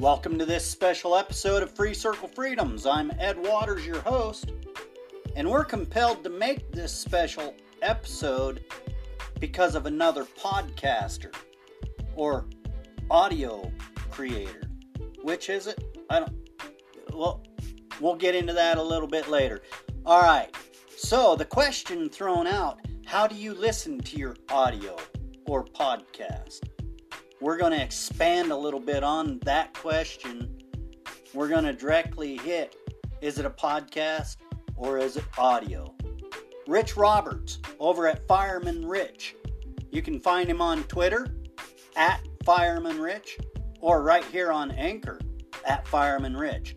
Welcome to this special episode of Free Circle Freedoms. I'm Ed Waters, your host, and we're compelled to make this special episode because of another podcaster or audio creator. Which is it? I don't. Well, we'll get into that a little bit later. All right. So, the question thrown out how do you listen to your audio or podcast? We're going to expand a little bit on that question. We're going to directly hit is it a podcast or is it audio? Rich Roberts over at Fireman Rich. You can find him on Twitter at Fireman Rich or right here on Anchor at Fireman Rich.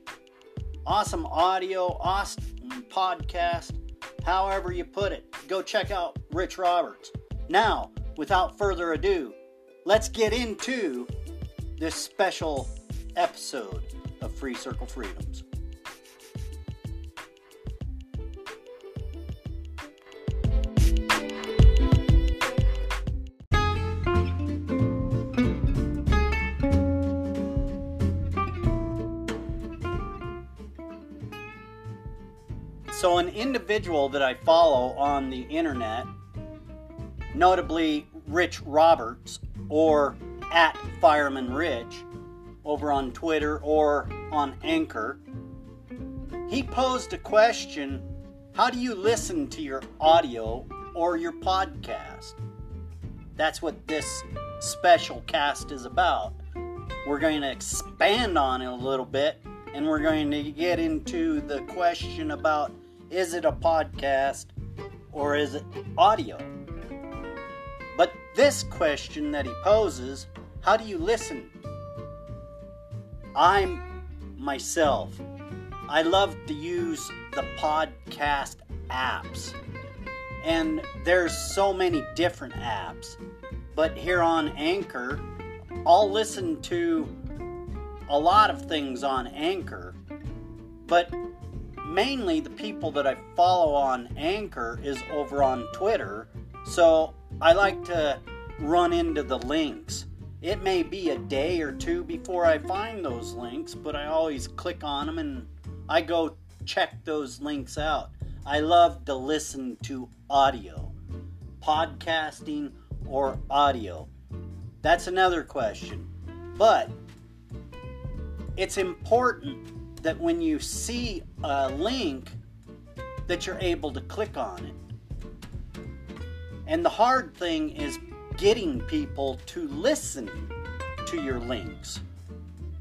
Awesome audio, awesome podcast, however you put it. Go check out Rich Roberts. Now, without further ado, let's get into this special episode of Free Circle Freedoms. So, an individual that I follow on the internet, notably Rich Roberts, or at Fireman Rich over on Twitter or on Anchor. He posed a question How do you listen to your audio or your podcast? That's what this special cast is about. We're going to expand on it a little bit and we're going to get into the question about is it a podcast or is it audio? This question that he poses how do you listen? I'm myself. I love to use the podcast apps. And there's so many different apps. But here on Anchor, I'll listen to a lot of things on Anchor. But mainly the people that I follow on Anchor is over on Twitter. So I like to run into the links. It may be a day or two before I find those links, but I always click on them and I go check those links out. I love to listen to audio, podcasting or audio. That's another question. But it's important that when you see a link that you're able to click on it. And the hard thing is getting people to listen to your links.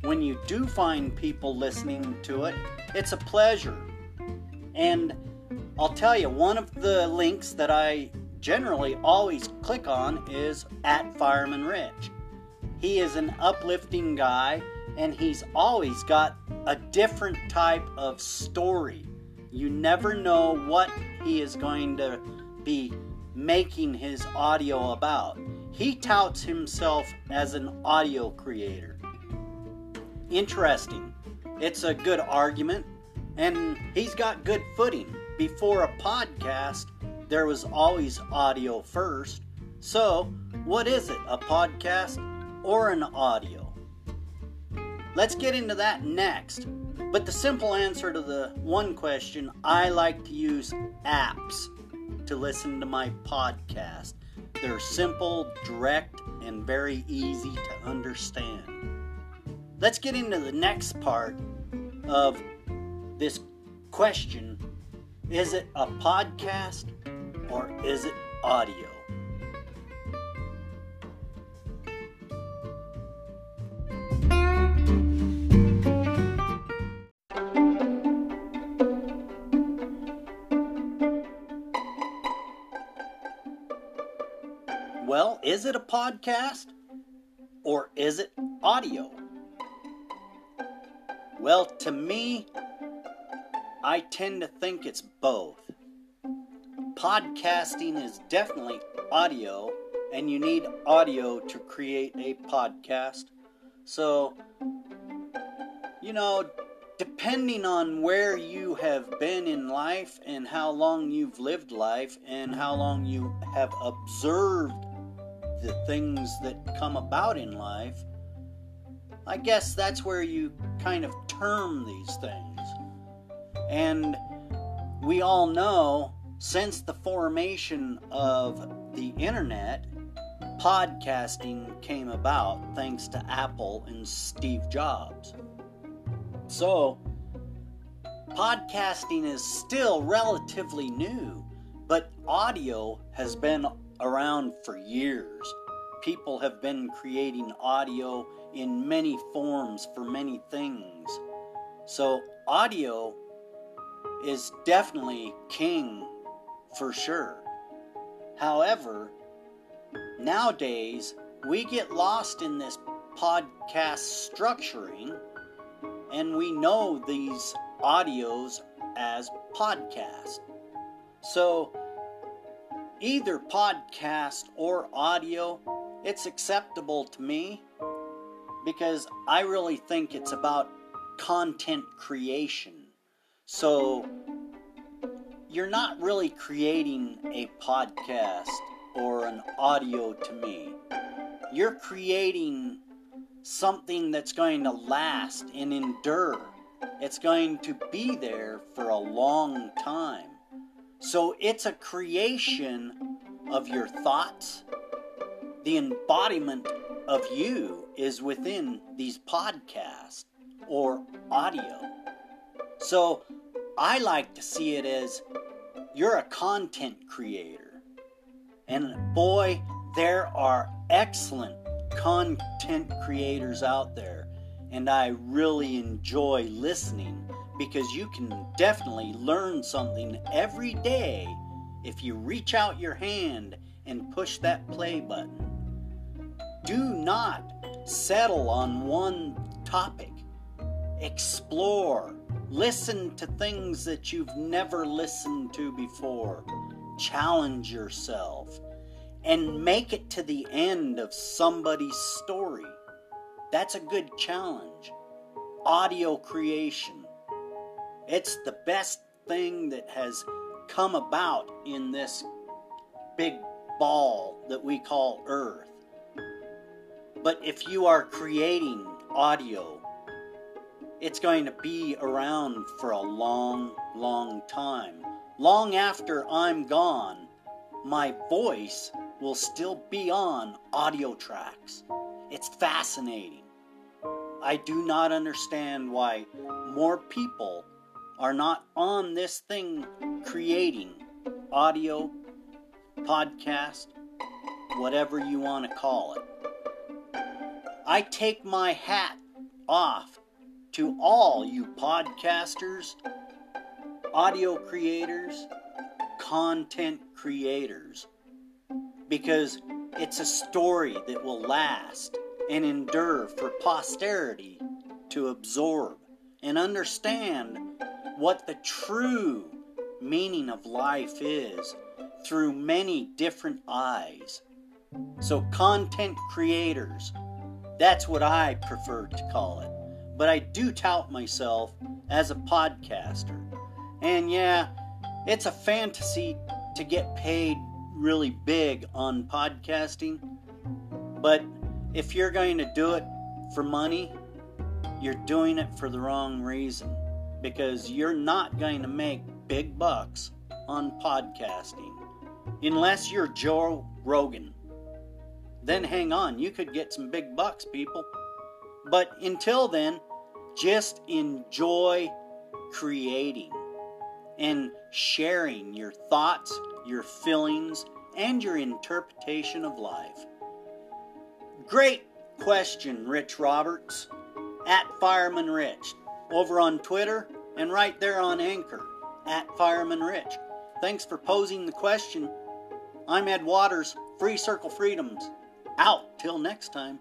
When you do find people listening to it, it's a pleasure. And I'll tell you, one of the links that I generally always click on is at Fireman Rich. He is an uplifting guy and he's always got a different type of story. You never know what he is going to be making his audio about. He touts himself as an audio creator. Interesting. It's a good argument, and he's got good footing. Before a podcast, there was always audio first. So, what is it, a podcast or an audio? Let's get into that next. But the simple answer to the one question I like to use apps to listen to my podcast. They're simple, direct, and very easy to understand. Let's get into the next part of this question Is it a podcast or is it audio? Well, is it a podcast or is it audio? Well, to me, I tend to think it's both. Podcasting is definitely audio, and you need audio to create a podcast. So, you know, depending on where you have been in life and how long you've lived life and how long you have observed the things that come about in life, I guess that's where you kind of term these things. And we all know since the formation of the internet, podcasting came about thanks to Apple and Steve Jobs. So, podcasting is still relatively new, but audio has been around for years. People have been creating audio in many forms for many things. So, audio is definitely king for sure. However, nowadays we get lost in this podcast structuring and we know these audios as podcast. So, either podcast or audio, it's acceptable to me because I really think it's about content creation. So, you're not really creating a podcast or an audio to me. You're creating something that's going to last and endure. It's going to be there for a long time. So it's a creation of your thoughts. The embodiment of you is within these podcasts or audio. So I like to see it as you're a content creator. And boy, there are excellent content creators out there. And I really enjoy listening because you can definitely learn something every day if you reach out your hand and push that play button. Do not settle on one topic. Explore. Listen to things that you've never listened to before. Challenge yourself and make it to the end of somebody's story. That's a good challenge. Audio creation. It's the best thing that has come about in this big ball that we call Earth. But if you are creating audio, it's going to be around for a long, long time. Long after I'm gone, my voice will still be on audio tracks. It's fascinating. I do not understand why more people are not on this thing creating audio, podcast, whatever you want to call it. I take my hat off to all you podcasters, audio creators, content creators because it's a story that will last and endure for posterity to absorb and understand what the true meaning of life is through many different eyes. So, content creators, that's what I prefer to call it. But I do tout myself as a podcaster. And yeah, it's a fantasy to get paid really big on podcasting. But if you're going to do it for money, you're doing it for the wrong reason because you're not going to make big bucks on podcasting unless you're Joe Rogan. Then hang on, you could get some big bucks, people. But until then, just enjoy creating and sharing your thoughts, your feelings, and your interpretation of life. Great question, Rich Roberts, at Fireman Rich, over on Twitter and right there on Anchor, at Fireman Rich. Thanks for posing the question. I'm Ed Waters, Free Circle Freedoms. Out till next time.